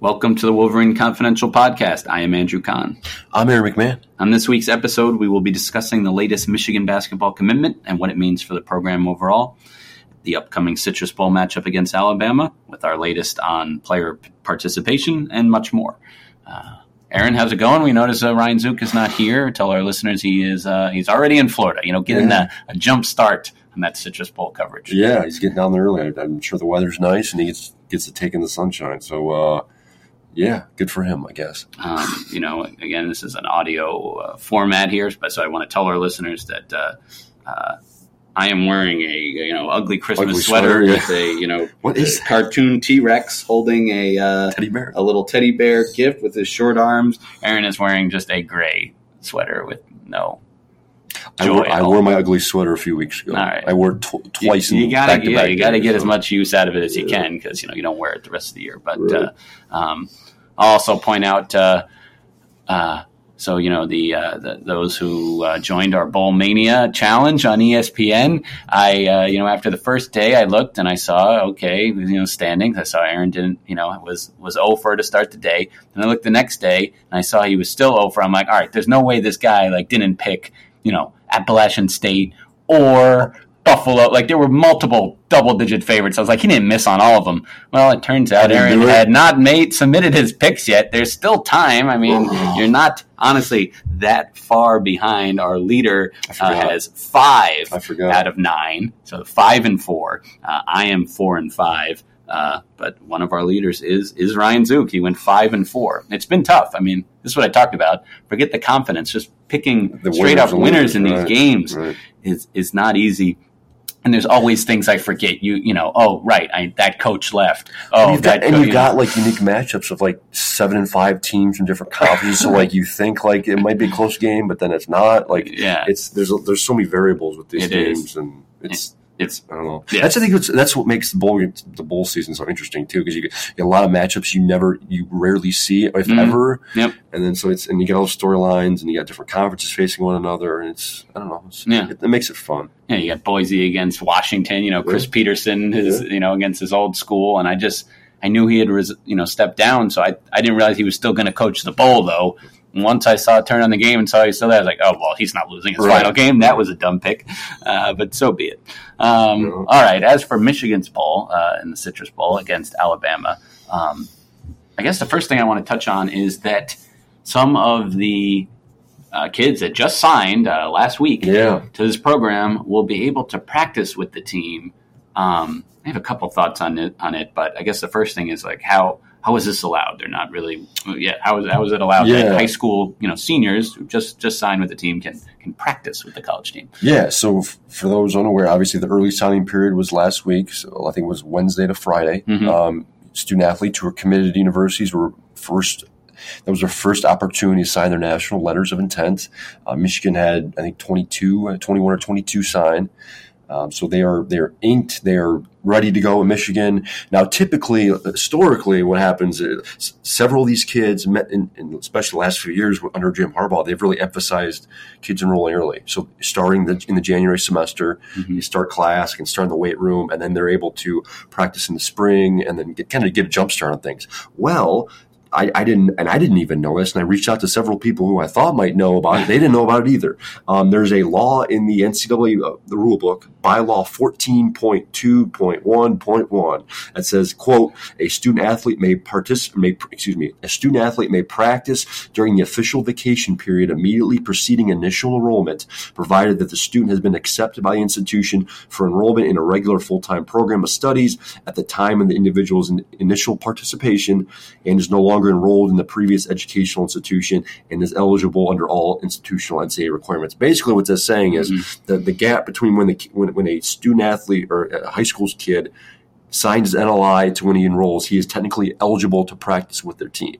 Welcome to the Wolverine Confidential Podcast. I am Andrew Kahn. I'm Aaron McMahon. On this week's episode, we will be discussing the latest Michigan basketball commitment and what it means for the program overall, the upcoming Citrus Bowl matchup against Alabama, with our latest on player participation, and much more. Uh, Aaron, how's it going? We notice uh, Ryan Zook is not here. Tell our listeners he is uh, he's already in Florida. You know, getting yeah. a, a, jump start on that Citrus Bowl coverage. Yeah, he's getting down there early. I'm sure the weather's nice and he gets gets to take in the sunshine. So, uh, yeah, good for him, I guess. Um, you know, again, this is an audio uh, format here, but so I want to tell our listeners that uh, uh, I am wearing a you know ugly Christmas ugly sweater, sweater yeah. with a you know what is cartoon T Rex holding a uh, teddy bear, a little teddy bear gift with his short arms. Aaron is wearing just a gray sweater with no. I wore, I wore, my ugly sweater a few weeks ago. All right. I wore it tw- twice. You, you gotta, yeah, you gotta get so. as much use out of it as you can because you know you don't wear it the rest of the year. But right. uh, um, I'll also point out. Uh, uh, so you know the, uh, the those who uh, joined our Bowl Mania challenge on ESPN. I uh, you know after the first day I looked and I saw okay you know standings. I saw Aaron didn't you know was was over to start the day. And I looked the next day and I saw he was still over. I'm like all right, there's no way this guy like didn't pick you know Appalachian State or Buffalo. Like there were multiple double digit favorites. I was like, he didn't miss on all of them. Well, it turns out Aaron had not made submitted his picks yet. There's still time. I mean, oh. you're not honestly that far behind. Our leader uh, has five out of nine, so five and four. Uh, I am four and five. Uh, but one of our leaders is is Ryan Zook. He went five and four. It's been tough. I mean, this is what I talked about. Forget the confidence. Just picking the straight up winners, in these right, games right. is is not easy and there's always things I forget. You you know, oh right, I, that coach left. Oh, and you've got, and you've you got like unique matchups of like seven and five teams from different conferences. so like you think like it might be a close game, but then it's not. Like yeah, it's there's there's so many variables with these it games, is. and it's it's I don't know. Yeah. That's I think that's what makes the bowl the bowl season so interesting too because you, get, you get a lot of matchups you never you rarely see if mm-hmm. ever. Yep. And then so it's and you get all the storylines and you got different conferences facing one another and it's I don't know. yeah. It, it, makes it fun. Yeah, you got Boise against Washington. You know, Chris yeah. Petersen is yeah. you know against his old school, and I just I knew he had you know stepped down, so I I didn't realize he was still going to coach the bowl though. And once I saw it turn on the game and saw he's still there, I was like, oh, well, he's not losing his right. final game. That was a dumb pick, uh, but so be it. Um, yeah. All right. As for Michigan's bowl uh, in the Citrus Bowl against Alabama, um, I guess the first thing I want to touch on is that some of the uh, kids that just signed uh, last week yeah. to this program will be able to practice with the team. Um, I have a couple thoughts on it, on it, but I guess the first thing is like how how is this allowed? They're not really yeah. How is how is it allowed yeah. that high school you know seniors who just just signed with the team can can practice with the college team? Yeah. So f- for those unaware, obviously the early signing period was last week. So I think it was Wednesday to Friday. Mm-hmm. Um, student athletes who were committed to universities were first that was their first opportunity to sign their national letters of intent. Uh, Michigan had, I think, 22, uh, 21 or 22 signed. Um, so they are they're inked. They are ready to go in Michigan. Now, typically, historically, what happens is several of these kids, met in, in especially the last few years under Jim Harbaugh, they've really emphasized kids enrolling early. So starting the, in the January semester, mm-hmm. you start class, can start in the weight room, and then they're able to practice in the spring and then get, kind of get a jump start on things. Well, I, I, didn't, and I didn't even know this. And I reached out to several people who I thought might know about it. They didn't know about it either. Um, there's a law in the NCAA, uh, the rule book, bylaw 14.2.1.1 that says, quote, a student athlete may participate, excuse me, a student athlete may practice during the official vacation period immediately preceding initial enrollment, provided that the student has been accepted by the institution for enrollment in a regular full-time program of studies at the time of the individual's initial participation and is no longer longer enrolled in the previous educational institution and is eligible under all institutional NCAA requirements. Basically, what that's saying is mm-hmm. that the gap between when the when, when a student athlete or a high school kid signs his NLI to when he enrolls, he is technically eligible to practice with their team.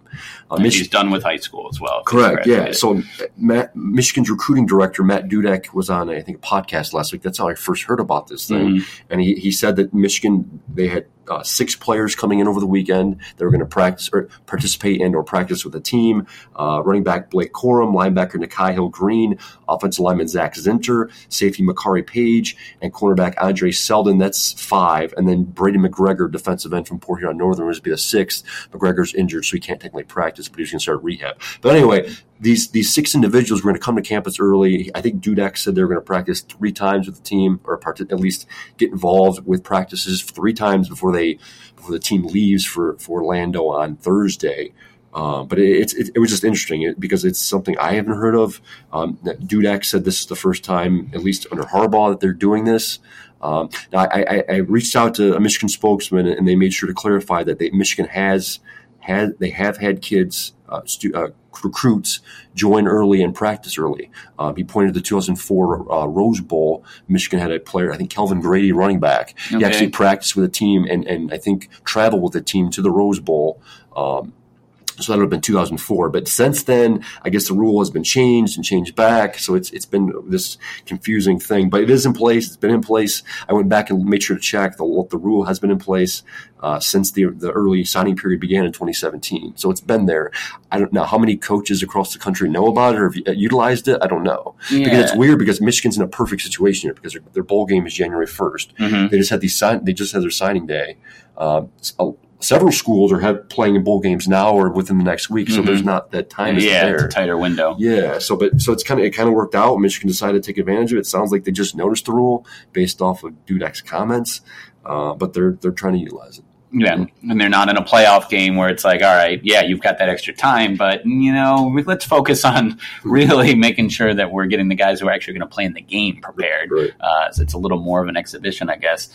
Uh, Mich- he's done with high school as well. Correct. Yeah. So Matt, Michigan's recruiting director Matt Dudek was on I think a podcast last week. That's how I first heard about this thing, mm-hmm. and he, he said that Michigan they had uh, six players coming in over the weekend that were going to practice or participate and or practice with the team. Uh, running back Blake Corum, linebacker Nikhai Hill-Green, offensive lineman Zach Zinter, safety Makari Page, and cornerback Andre Seldon. That's five. And then Brady McGregor, defensive end from Port Huron Northern, was be the sixth. McGregor's injured, so he can't technically practice, but he's going to start rehab. But anyway, these these six individuals were going to come to campus early. I think Dudek said they were going to practice three times with the team, or at least get involved with practices three times before they before the team leaves for for Orlando on Thursday. Um, but it, it, it, was just interesting because it's something I haven't heard of. Um, Dudek said this is the first time, at least under Harbaugh, that they're doing this. Um, now, I, I, I, reached out to a Michigan spokesman, and they made sure to clarify that they, Michigan has had they have had kids uh, stu- uh, recruits join early and practice early. Uh, he pointed to the 2004 uh, Rose Bowl. Michigan had a player, I think Kelvin Grady, running back. Okay. He actually practiced with a team and, and I think traveled with the team to the Rose Bowl. Um, so that would have been 2004. But since then, I guess the rule has been changed and changed back. So it's it's been this confusing thing. But it is in place. It's been in place. I went back and made sure to check the the rule has been in place uh, since the the early signing period began in 2017. So it's been there. I don't know how many coaches across the country know about it or have utilized it. I don't know yeah. because it's weird because Michigan's in a perfect situation here because their, their bowl game is January 1st. Mm-hmm. They just had these sign. They just had their signing day. Uh, several schools are have, playing in bowl games now or within the next week, so mm-hmm. there's not that time. Yeah, there. it's a tighter window. Yeah, so but so it's kind of it kind of worked out. Michigan decided to take advantage of it. It sounds like they just noticed the rule based off of Dudek's comments, uh, but they're they're trying to utilize it. Yeah, and they're not in a playoff game where it's like, all right, yeah, you've got that extra time, but you know, let's focus on really making sure that we're getting the guys who are actually going to play in the game prepared. Right. Uh, so it's a little more of an exhibition, I guess.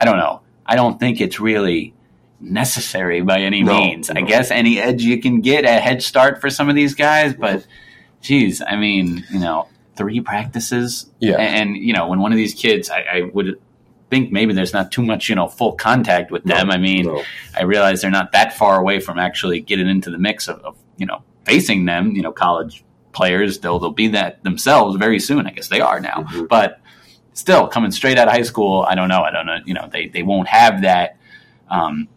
I don't know. I don't think it's really necessary by any no, means. No. I guess any edge you can get a head start for some of these guys, but geez, I mean, you know, three practices. Yeah. And, you know, when one of these kids, I, I, would think maybe there's not too much, you know, full contact with them. No, I mean, I realize they're not that far away from actually getting into the mix of, of, you know, facing them, you know, college players. They'll, they'll be that themselves very soon. I guess they are now. Mm-hmm. But still, coming straight out of high school, I don't know. I don't know. You know, they, they won't have that. Um,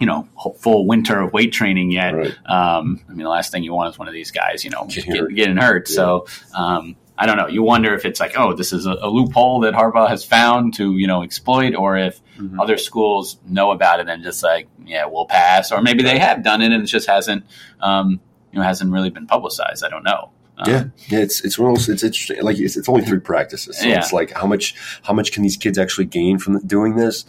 you know full winter of weight training yet. Right. Um, I mean, the last thing you want is one of these guys, you know, get, get, getting hurt. Yeah. So um, I don't know. You wonder if it's like, oh, this is a, a, loophole that Harbaugh has found to you know exploit, or if mm-hmm. other schools know about it and just like, yeah, we'll pass, or maybe they have done it and it just hasn't, um, you know, hasn't really been publicized. I don't know. Um, yeah, yeah, it's it's one of those, it's interesting. Like it's, it's only three practices, so yeah. it's like how much how much can these kids actually gain from doing this?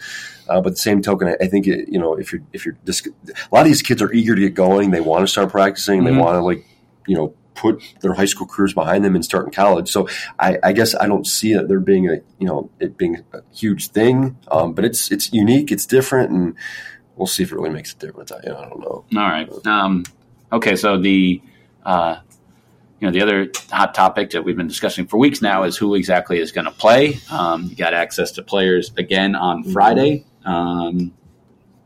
Uh, but the same token, I, I think it, you know if you're if you're a lot of these kids are eager to get going. They want to start practicing. Mm-hmm. They want to like you know put their high school careers behind them and start in college. So I, I guess I don't see it there being a you know it being a huge thing. Um, but it's it's unique. It's different, and we'll see if it really makes a difference. I, you know, I don't know. All right. Um, okay. So the uh, you know, the other hot topic that we've been discussing for weeks now is who exactly is going to play. Um, you got access to players again on mm-hmm. Friday. Um,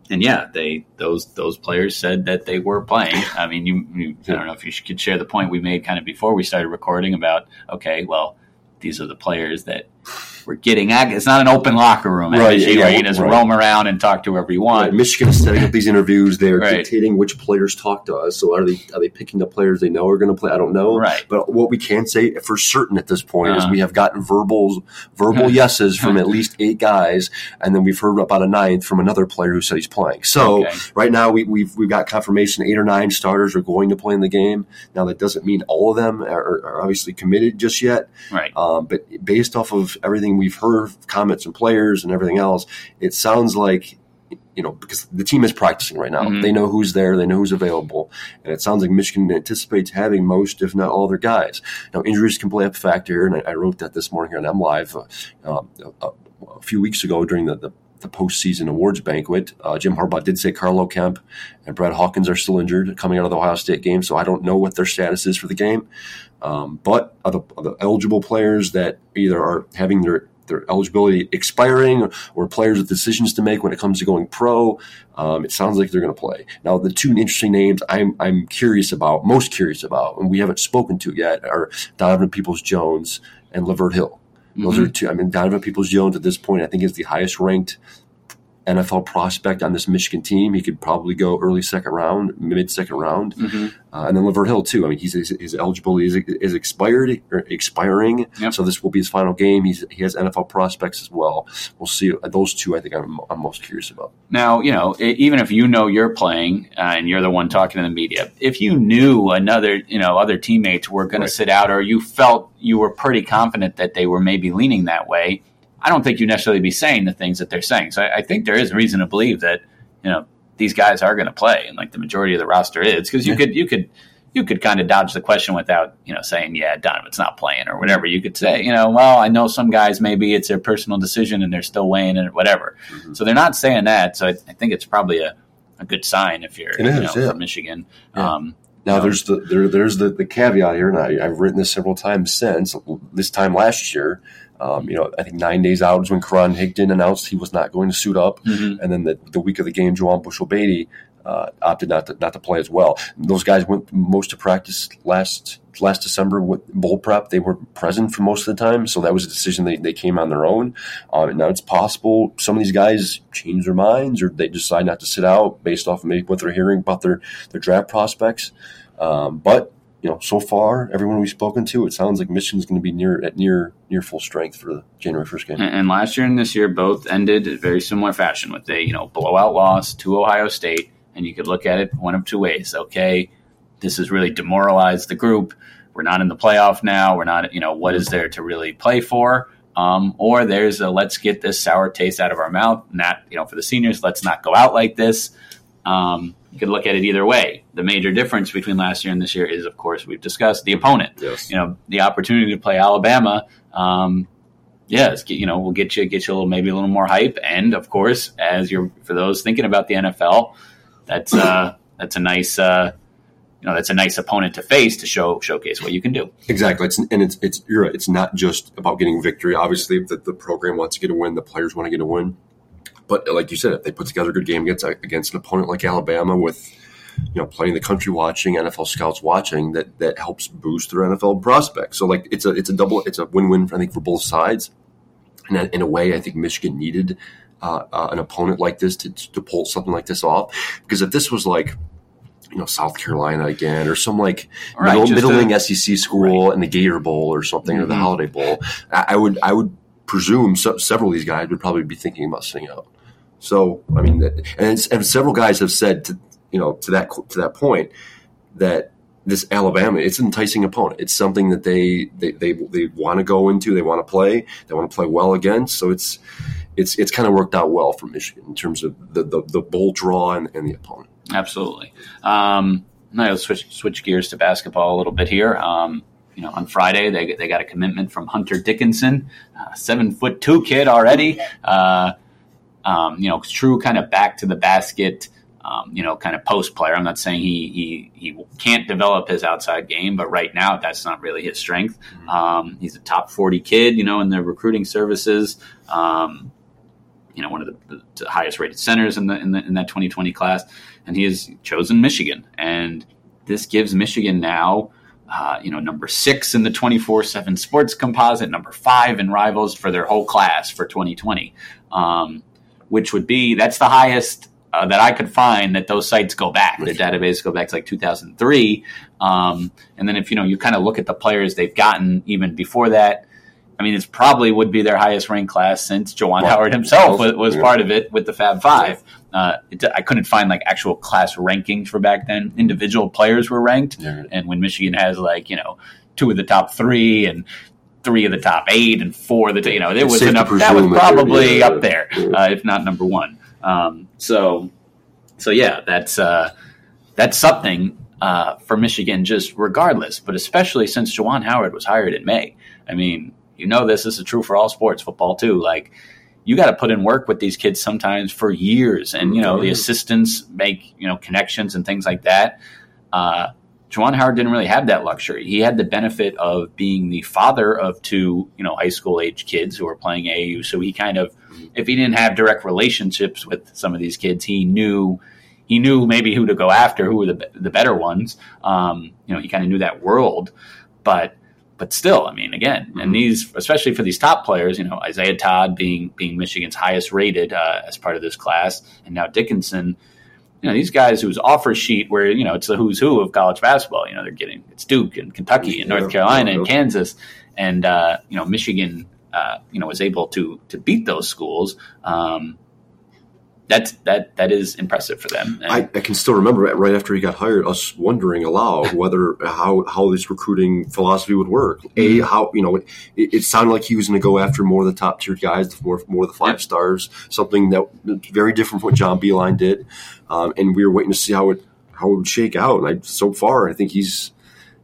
and yeah, they those those players said that they were playing. I mean, you, you I don't know if you could share the point we made kind of before we started recording about okay, well, these are the players that we're getting It's not an open locker room. Right, yeah, where you just right. roam around and talk to whoever you want. Right. Michigan is setting up these interviews. They're right. dictating which players talk to us. So are they are they picking the players they know are going to play? I don't know. Right. But what we can say for certain at this point uh-huh. is we have gotten verbal verbal yeses from at least eight guys, and then we've heard about a ninth from another player who said he's playing. So okay. right now we, we've we've got confirmation eight or nine starters are going to play in the game. Now that doesn't mean all of them are, are obviously committed just yet. Right. Um, but based off of everything we've heard comments and players and everything else, it sounds like you know, because the team is practicing right now. Mm-hmm. They know who's there, they know who's available, and it sounds like Michigan anticipates having most, if not all, their guys. Now, injuries can play a factor and I, I wrote that this morning here on MLive uh, uh, a, a, few weeks ago during the, the, the postseason awards banquet. Uh, Jim Harbaugh did say Carlo Kemp and Brad Hawkins are still injured coming out of the Ohio State game, so I don't know what their status is for the game. Um, but of the, of the eligible players that either are having their their eligibility expiring or players with decisions to make when it comes to going pro. Um, it sounds like they're going to play. Now, the two interesting names I'm, I'm curious about, most curious about, and we haven't spoken to yet, are Donovan Peoples Jones and Lavert Hill. Those mm-hmm. are two. I mean, Donovan Peoples Jones at this point, I think, is the highest ranked NFL prospect on this Michigan team. He could probably go early second round, mid second round, mm-hmm. uh, and then Lavert Hill too. I mean, he's his eligibility is, is expired or expiring, yep. so this will be his final game. He's, he has NFL prospects as well. We'll see those two. I think I'm, I'm most curious about. Now, you know, even if you know you're playing uh, and you're the one talking to the media, if you knew another, you know, other teammates were going right. to sit out, or you felt you were pretty confident that they were maybe leaning that way I don't think you necessarily be saying the things that they're saying. So I, I think there is reason to believe that you know these guys are going to play, and like the majority of the roster is because you yeah. could you could you could kind of dodge the question without you know saying yeah Donovan's not playing or whatever. You could say you know well I know some guys maybe it's their personal decision and they're still weighing it whatever. Mm-hmm. So they're not saying that. So I, I think it's probably a, a good sign if you're you know, yeah. from Michigan. Yeah. Um, now there's the there, there's the, the caveat here, and I, I've written this several times since this time last year um, you know, I think nine days out is when Karan Higdon announced he was not going to suit up, mm-hmm. and then the, the week of the game, Juwann Bushell-Beatty uh, opted not to not to play as well. Those guys went most to practice last last December with bowl prep. They were present for most of the time, so that was a decision they, they came on their own. Um, now it's possible some of these guys change their minds or they decide not to sit out based off of maybe what they're hearing about their their draft prospects. Um, but you know, so far, everyone we've spoken to, it sounds like Michigan's going to be near at near near full strength for the January first game. And, last year and this year both ended in very similar fashion with a you know blowout loss to Ohio State, and you could look at it one of two ways. Okay, this has really demoralized the group. We're not in the playoff now. We're not, you know, what is there to really play for? Um, or there's a let's get this sour taste out of our mouth. Not, you know, for the seniors, let's not go out like this. Um, you could look at it either way. The major difference between last year and this year is, of course, we've discussed the opponent. Yes. You know, the opportunity to play Alabama. Um, yes, you know, we'll get you get you a little maybe a little more hype, and of course, as you're for those thinking about the NFL, that's uh, that's a nice. Uh, you know, that's a nice opponent to face to show showcase what you can do. Exactly, it's, and it's it's you're right. It's not just about getting victory. Obviously, the, the program wants to get a win. The players want to get a win. But like you said, if they put together a good game against against an opponent like Alabama with you know plenty of the country watching, NFL scouts watching, that that helps boost their NFL prospects. So like it's a it's a double it's a win win I think for both sides. And in a way, I think Michigan needed uh, uh, an opponent like this to to pull something like this off. Because if this was like you know South Carolina again, or some like right, middle, middling a, SEC school right. in the Gator Bowl or something, mm-hmm. or the mm-hmm. Holiday Bowl. I, I, would I would presume so, several of these guys would probably be thinking about sitting out. So I mean, and, and several guys have said to you know to that to that point that this Alabama, it's an enticing opponent. It's something that they they they, they want to go into. They want to play. They want to play well against. So it's it's it's kind of worked out well for Michigan in terms of the the, the bowl draw and, and the opponent. Absolutely. Um, now let's switch switch gears to basketball a little bit here. Um, you know, on Friday they they got a commitment from Hunter Dickinson, uh, seven foot two kid already. Uh, um, you know, true kind of back to the basket, um, you know, kind of post player. I'm not saying he, he he can't develop his outside game, but right now that's not really his strength. Mm-hmm. Um, he's a top 40 kid, you know, in the recruiting services. Um, you know, one of the, the, highest rated centers in the, in the in that 2020 class, and he has chosen Michigan, and this gives Michigan now. Uh, you know, number six in the 24 7 sports composite, number five in rivals for their whole class for 2020. Um, which would be that's the highest uh, that I could find that those sites go back. The database go back to like 2003. Um, and then if you know you kind of look at the players they've gotten even before that, I mean, it's probably would be their highest ranked class since Juwan Howard himself was, was part of it with the Fab Five. Uh, it, I couldn't find like actual class rankings for back then. Individual players were ranked, yeah. and when Michigan has like you know two of the top three and three of the top eight and four of the you know it was enough that was probably up there uh, if not number one. Um, so so yeah that's uh, that's something uh, for Michigan just regardless but especially since Juwan Howard was hired in May. I mean you know this, this is true for all sports football too like you got to put in work with these kids sometimes for years and you know the assistants make you know connections and things like that. Uh, Juwan Howard didn't really have that luxury. He had the benefit of being the father of two, you know, high school age kids who were playing AAU. So he kind of, if he didn't have direct relationships with some of these kids, he knew he knew maybe who to go after, who were the the better ones. Um, you know, he kind of knew that world, but but still, I mean, again, mm-hmm. and these, especially for these top players, you know, Isaiah Todd being being Michigan's highest rated uh, as part of this class, and now Dickinson. You know, these guys whose offer sheet where, you know, it's the who's who of college basketball. You know, they're getting, it's Duke and Kentucky and North Carolina and Kansas. And, uh, you know, Michigan, uh, you know, was able to, to beat those schools. Um, that's that that is impressive for them. I, I, can still remember right after he got hired, us wondering aloud whether how how this recruiting philosophy would work. A mm-hmm. how you know it, it sounded like he was going to go after more of the top tier guys, more more of the five stars, something that very different from what John Beilein did, um, and we were waiting to see how it how it would shake out. And I, so far, I think he's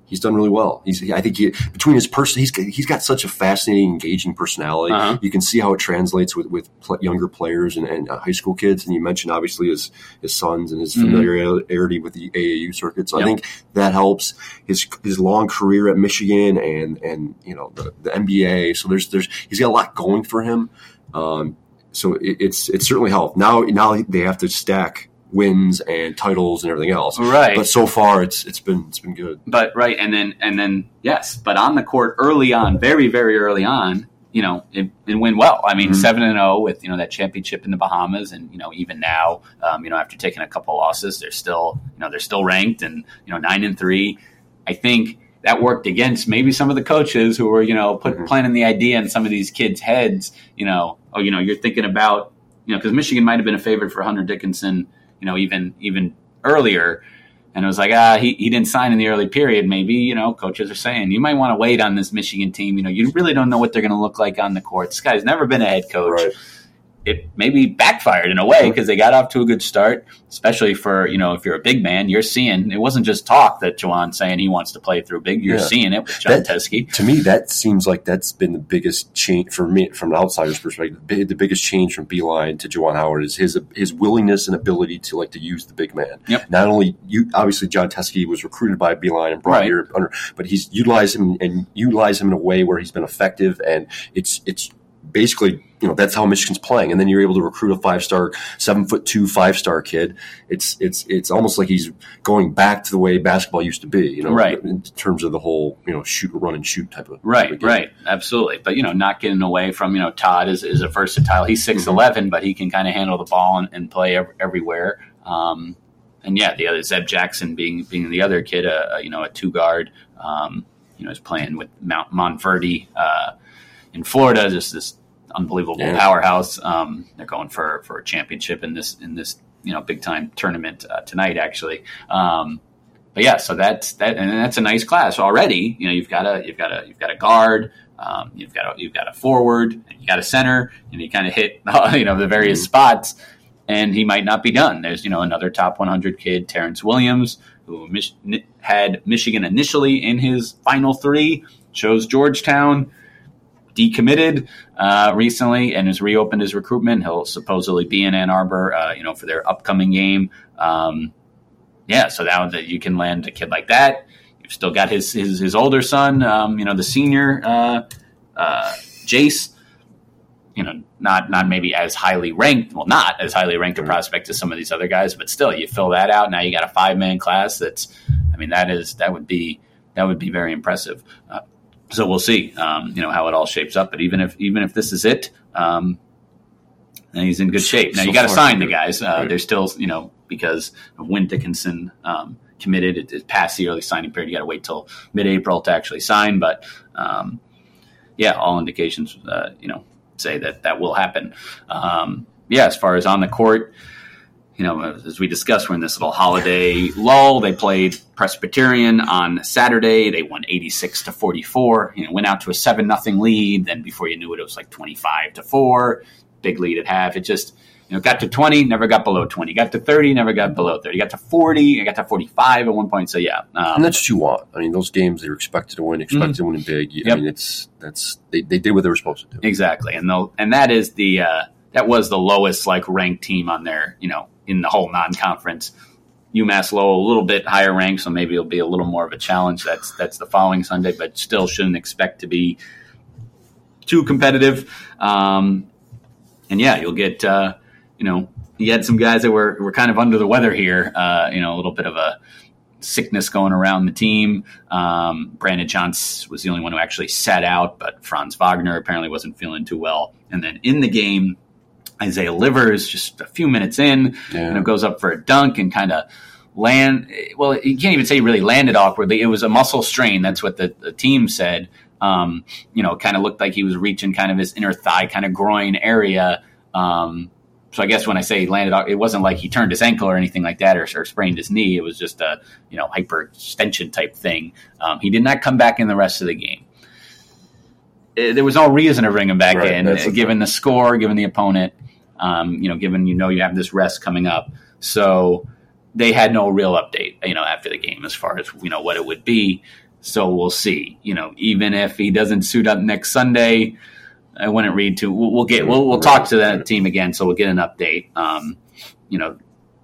he's done really well. He's, I think he, between his person, he's he's got such a fascinating, engaging personality. Uh-huh. You can see how it translates with with pl- younger players and, and uh, high school kids. And you mentioned obviously his his sons and his mm-hmm. familiarity with the AAU circuit. So yep. I think that helps his his long career at Michigan and and you know the, the NBA. So there's there's he's got a lot going for him. Um, so it, it's it's certainly helped. Now now they have to stack wins and titles and everything else. Right. But so far, it's it's been it's been good. But right, and then and then yes, but on the court early on, very very early on, you know, it, it went well. I mean, mm-hmm. seven and zero oh with you know that championship in the Bahamas, and you know even now, um, you know after taking a couple losses, they're still you know they're still ranked, and you know nine and three. I think that worked against maybe some of the coaches who were you know put mm-hmm. planting the idea in some of these kids' heads. You know, oh, you know, you're thinking about you know because Michigan might have been a favorite for Hunter Dickinson you know, even even earlier. And it was like, ah, he, he didn't sign in the early period. Maybe, you know, coaches are saying you might want to wait on this Michigan team. You know, you really don't know what they're going to look like on the court. This guy's never been a head coach. Right it maybe backfired in a way because they got off to a good start, especially for, you know, if you're a big man, you're seeing, it wasn't just talk that Juwan saying he wants to play through big. You're yeah. seeing it with Jon Teske. To me, that seems like that's been the biggest change for me from an outsider's perspective. The biggest change from Beilein to Juwan Howard is his, his willingness and ability to like to use the big man. Yep. Not only you, obviously Jon Teske was recruited by Beilein and brought right. here under, but he's utilized him and utilized him in a way where he's been effective and it's, it's, basically, you know, that's how Michigan's playing. And then you're able to recruit a five star, seven foot two, five star kid. It's it's it's almost like he's going back to the way basketball used to be, you know, right. in terms of the whole, you know, shoot, run and shoot type of right, type of right, absolutely. But you know, not getting away from you know, Todd is, is a versatile. He's six eleven, mm-hmm. but he can kind of handle the ball and, and play ev- everywhere. Um, and yeah, the other Zeb Jackson being being the other kid, uh, you know, a two guard. Um, you know, is playing with Mount Montverde. Uh, in Florida, just this unbelievable yeah. powerhouse. Um, they're going for for a championship in this in this you know big time tournament uh, tonight, actually. Um, but yeah, so that's that, and that's a nice class already. You know, you've got a you've got a you've got a guard. Um, you've got a, you've got a forward, and you got a center, and you kind of hit you know the various mm-hmm. spots, and he might not be done. There's you know another top 100 kid, Terrence Williams, who had Michigan initially in his final three, chose Georgetown, decommitted uh, recently and has reopened his recruitment. He'll supposedly be in Ann Arbor, uh, you know, for their upcoming game. Um, yeah, so now that you can land a kid like that, you've still got his his, his older son, um, you know, the senior uh, uh, Jace. You know, not not maybe as highly ranked. Well, not as highly ranked a prospect as some of these other guys, but still, you fill that out. Now you got a five man class. That's, I mean, that is that would be that would be very impressive. So we'll see, um, you know, how it all shapes up. But even if even if this is it, um, then he's in good shape. Now so you got to sign the guys. Uh, right. They're still, you know, because of when Dickinson um, committed, it, it, passed the early signing period. You got to wait till mid-April to actually sign. But um, yeah, all indications, uh, you know, say that that will happen. Um, yeah, as far as on the court you know, as we discussed, we're in this little holiday lull. They played Presbyterian on Saturday. They won 86 to 44. You know, went out to a 7 nothing lead. Then before you knew it, it was like 25 to 4. Big lead at half. It just, you know, got to 20, never got below 20. Got to 30, never got below 30. Got to 40, I got to 45 at one point. So, yeah. Um, and that's what you want. I mean, those games they were expected to win, expected mm-hmm. to win big. I yep. mean, it's, that's, they, they did what they were supposed to do. Exactly. And, and that is the, uh, that was the lowest like ranked team on there, you know, in the whole non-conference. UMass Lowell a little bit higher ranked, so maybe it'll be a little more of a challenge. That's that's the following Sunday, but still shouldn't expect to be too competitive. Um, and yeah, you'll get uh, you know you had some guys that were were kind of under the weather here. Uh, you know, a little bit of a sickness going around the team. Um, Brandon Johns was the only one who actually sat out, but Franz Wagner apparently wasn't feeling too well. And then in the game, Isaiah Livers, just a few minutes in, yeah. you know, goes up for a dunk and kind of land. Well, you can't even say he really landed awkwardly. It was a muscle strain. That's what the, the team said. Um, you know, kind of looked like he was reaching kind of his inner thigh, kind of groin area. Um, so I guess when I say he landed, it wasn't like he turned his ankle or anything like that, or, or sprained his knee. It was just a you know hyperextension type thing. Um, he did not come back in the rest of the game. It, there was no reason to bring him back right, in, given the score, given the opponent. Um, you know, given you know you have this rest coming up, so they had no real update. You know, after the game as far as you know what it would be. So we'll see. You know, even if he doesn't suit up next Sunday I wouldn't read too. We'll, get we'll, we'll talk to that team again, so we'll get an update. Um, you know,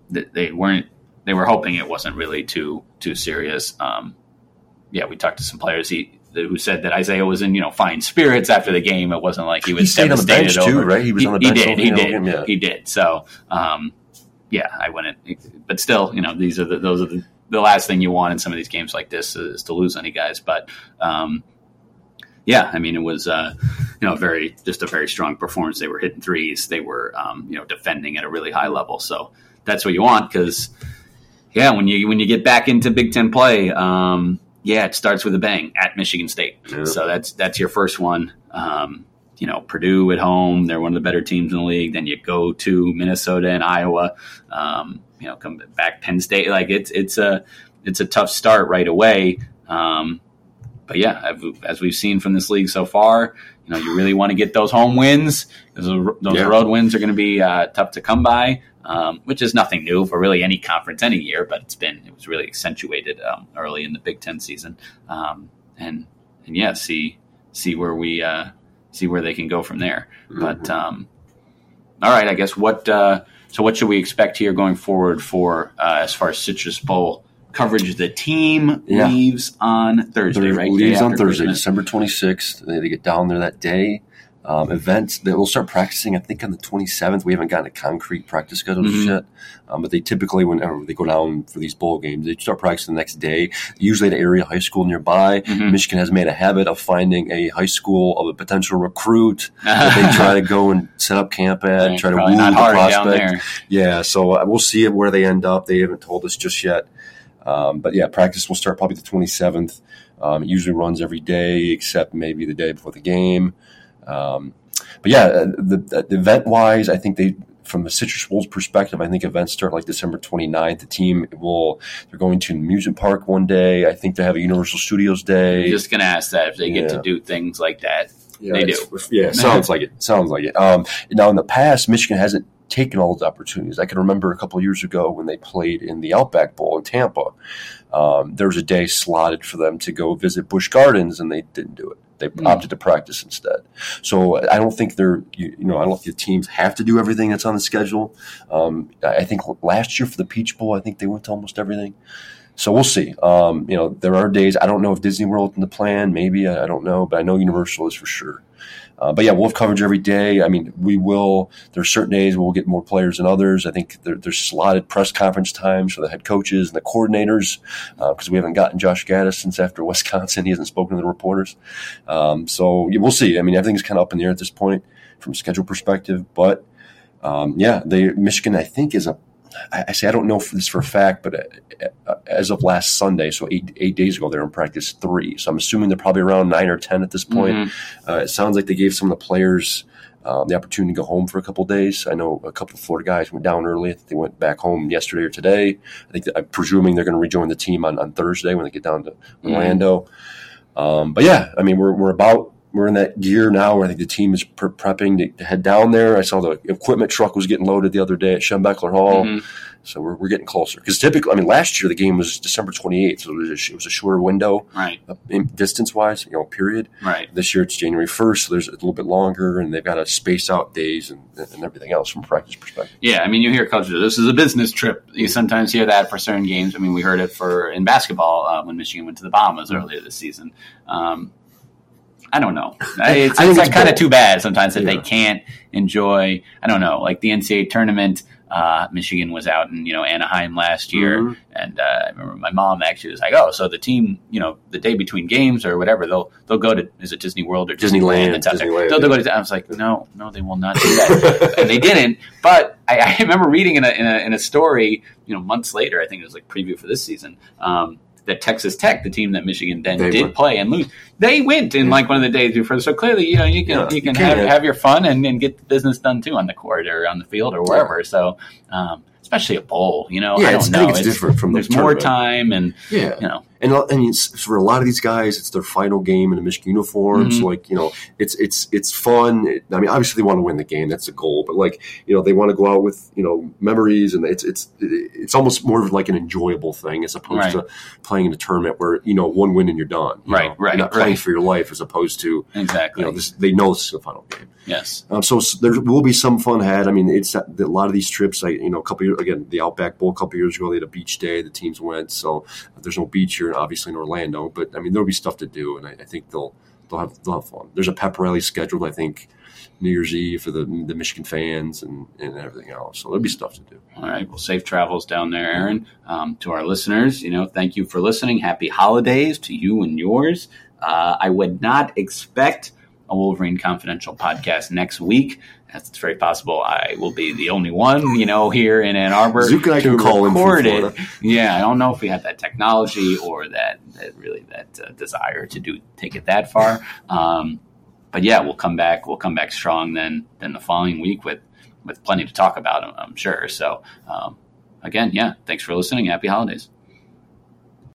they weren't they were hoping it wasn't really too too serious. Um, yeah, we talked to some players he, who said that Isaiah was in you know fine spirits after the game. It wasn't like he was he stayed on the bench over. too, right? He was on the bench. He did. He did. Game, yeah. He did. So um, yeah, I wouldn't. But still, you know, these are the, those are the, the last thing you want in some of these games like this is to lose any guys. But um, yeah, I mean, it was uh, you know very just a very strong performance. They were hitting threes. They were um, you know defending at a really high level. So that's what you want because yeah, when you when you get back into Big Ten play, um, yeah, it starts with a bang at Michigan State. Yeah. So that's that's your first one. Um, you know, Purdue at home, they're one of the better teams in the league. Then you go to Minnesota and Iowa. Um, you know, come back Penn State. Like it's it's a it's a tough start right away. Um, but yeah, as we've seen from this league so far, you know, you really want to get those home wins because those yeah. road wins are going to be uh, tough to come by, um, which is nothing new for really any conference any year. But it's been it was really accentuated um, early in the Big Ten season, um, and and yeah, see see where we uh, see where they can go from there. Mm-hmm. But um, all right, I guess what uh, so what should we expect here going forward for uh, as far as Citrus Bowl? coverage. The team yeah. leaves on Thursday, right? Leaves on Thursday, Christmas. December 26th. They, they, get down there that day. Um, events, they will start practicing, I think, on the 27th. We haven't gotten a concrete practice schedule mm-hmm. yet. Um, but they typically, whenever they go down for these bowl games, they start practicing the next day, usually at an area high school nearby. Mm-hmm. Michigan has made a habit of finding a high school of a potential recruit that they try to go and set up camp at and try to woo the prospect. Yeah, so uh, we'll see where they end up. They haven't told us just yet. Um, but yeah, practice will start probably the 27th. Um, it usually runs every day except maybe the day before the game. Um, but yeah, uh, the, the event wise, I think they, from the Citrus Bowl's perspective, I think events start like December 29th. The team will, they're going to amusement park one day. I think they have a Universal Studios day. I'm just going to ask that if they get to do things like that. Yeah, they do. Yeah, sounds like it. Sounds like it. Um, now, in the past, Michigan hasn't taken all those opportunities. I can remember a couple years ago when they played in the Outback Bowl in Tampa. Um, there was a day slotted for them to go visit Busch Gardens, and they didn't do it. They mm. opted to practice instead. So I don't think they're, you, you, know, I don't think the teams have to do everything that's on the schedule. Um, I think last year for the Peach Bowl, I think they went to almost everything. So we'll see. Um, you know, there are days. I don't know if Disney World in the plan. Maybe I, don't know, but I know Universal is for sure. Uh, but yeah, we'll have coverage every day. I mean, we will. There are certain days we'll get more players than others. I think there, there's slotted press conference times for the head coaches and the coordinators because uh, we haven't gotten Josh Gattis since after Wisconsin. He hasn't spoken to the reporters. Um, so yeah, we'll see. I mean, everything's kind of up in the air at this point from a schedule perspective. But um, yeah, they Michigan I think is a I, say I don't know this for a fact, but uh, uh, as of last Sunday, so eight eight days ago, they're in practice three. So I'm assuming they're probably around nine or ten at this point. Mm-hmm. Uh, it sounds like they gave some of the players. Um, the opportunity to go home for a couple days. I know a couple of Florida guys went down early. they went back home yesterday or today. I think that, I'm presuming they're going to rejoin the team on, on Thursday when they get down to mm-hmm. Orlando. Mm-hmm. Um, but yeah, I mean, we're, we're about we're in that gear now where I think the team is pre- prepping to, head down there. I saw the equipment truck was getting loaded the other day at Schembechler Hall. Mm-hmm. So we're, we're getting closer. Because typically, I mean, last year the game was December 28th, so it was a, it was a shorter window. Right. Uh, distance wise, you know, period. Right. This year it's January 1st, so there's a little bit longer, and they've got to space out days and, and everything else from a practice perspective. Yeah, I mean, you hear coaches, this is a business trip. You sometimes hear that for certain games. I mean, we heard it for in basketball uh, when Michigan went to the Bahamas earlier this season. Um, I don't know. It's, I it's, it's kind of too bad sometimes that yeah. they can't enjoy. I don't know, like the NCAA tournament. uh, Michigan was out in you know Anaheim last year, Mhm. and uh, I remember my mom actually was like, "Oh, so the team, you know, the day between games or whatever, they'll they'll go to is it Disney World or Disneyland, out. Disneyland, They'll, they'll go to. I was like, no, no, they will not do that, and they didn't. But I, I remember reading in a, in a in a story, you know, months later, I think it was like preview for this season. Um, that Texas Tech, the team that Michigan then They did went. play and lose, they went in like one of the days before. So clearly, you know, you can Yeah, you can have, have- your fun and, and get the business done too on the court or on the field or wherever. So, um, especially a bowl, you know, Yeah, I it's- don't I know. think it's different from the there's more time and Yeah. you know, And, and for a lot of these guys, it's their final game in a Michigan uniform. Mhm. So like you know, it's it's it's fun. It- I mean, obviously they want to win the game. That's the goal. But like you know, they want to go out with you know memories, and it's it's it's almost more of like an enjoyable thing as opposed Right. to playing in a tournament where you know one win and you're done. you Right, know? right, You're not playing right. for your life as opposed to exactly. you know this, they know this is the final game. yes. Um, so there will be some fun had. I mean, it's a lot of these trips. I you know a couple years again the Outback Bowl a couple years ago they had a beach day. The teams went. So if there's no beach here, obviously in Orlando. But I mean there'll be stuff to do, and I, I think they'll they'll have they'll have fun. There's a pep rally scheduled. I think New Year's Eve for the the Michigan fans and and everything else. So there'll be stuff to do. All right. Well, safe travels down there, Aaron. Um, to our listeners, you know, thank you for listening. Happy holidays to you and yours. Uh, I would not expect a Wolverine Confidential podcast next week. It's very possible I will be the only one, you know, here in Ann Arbor Zook and I to can call in record it. Yeah, I don't know if we have that technology or that, that really that uh, desire to do take it that far. Um, but yeah, we'll come back. We'll come back strong then then the following week with with plenty to talk about. I'm, I'm sure. So um, again, yeah, thanks for listening. Happy holidays.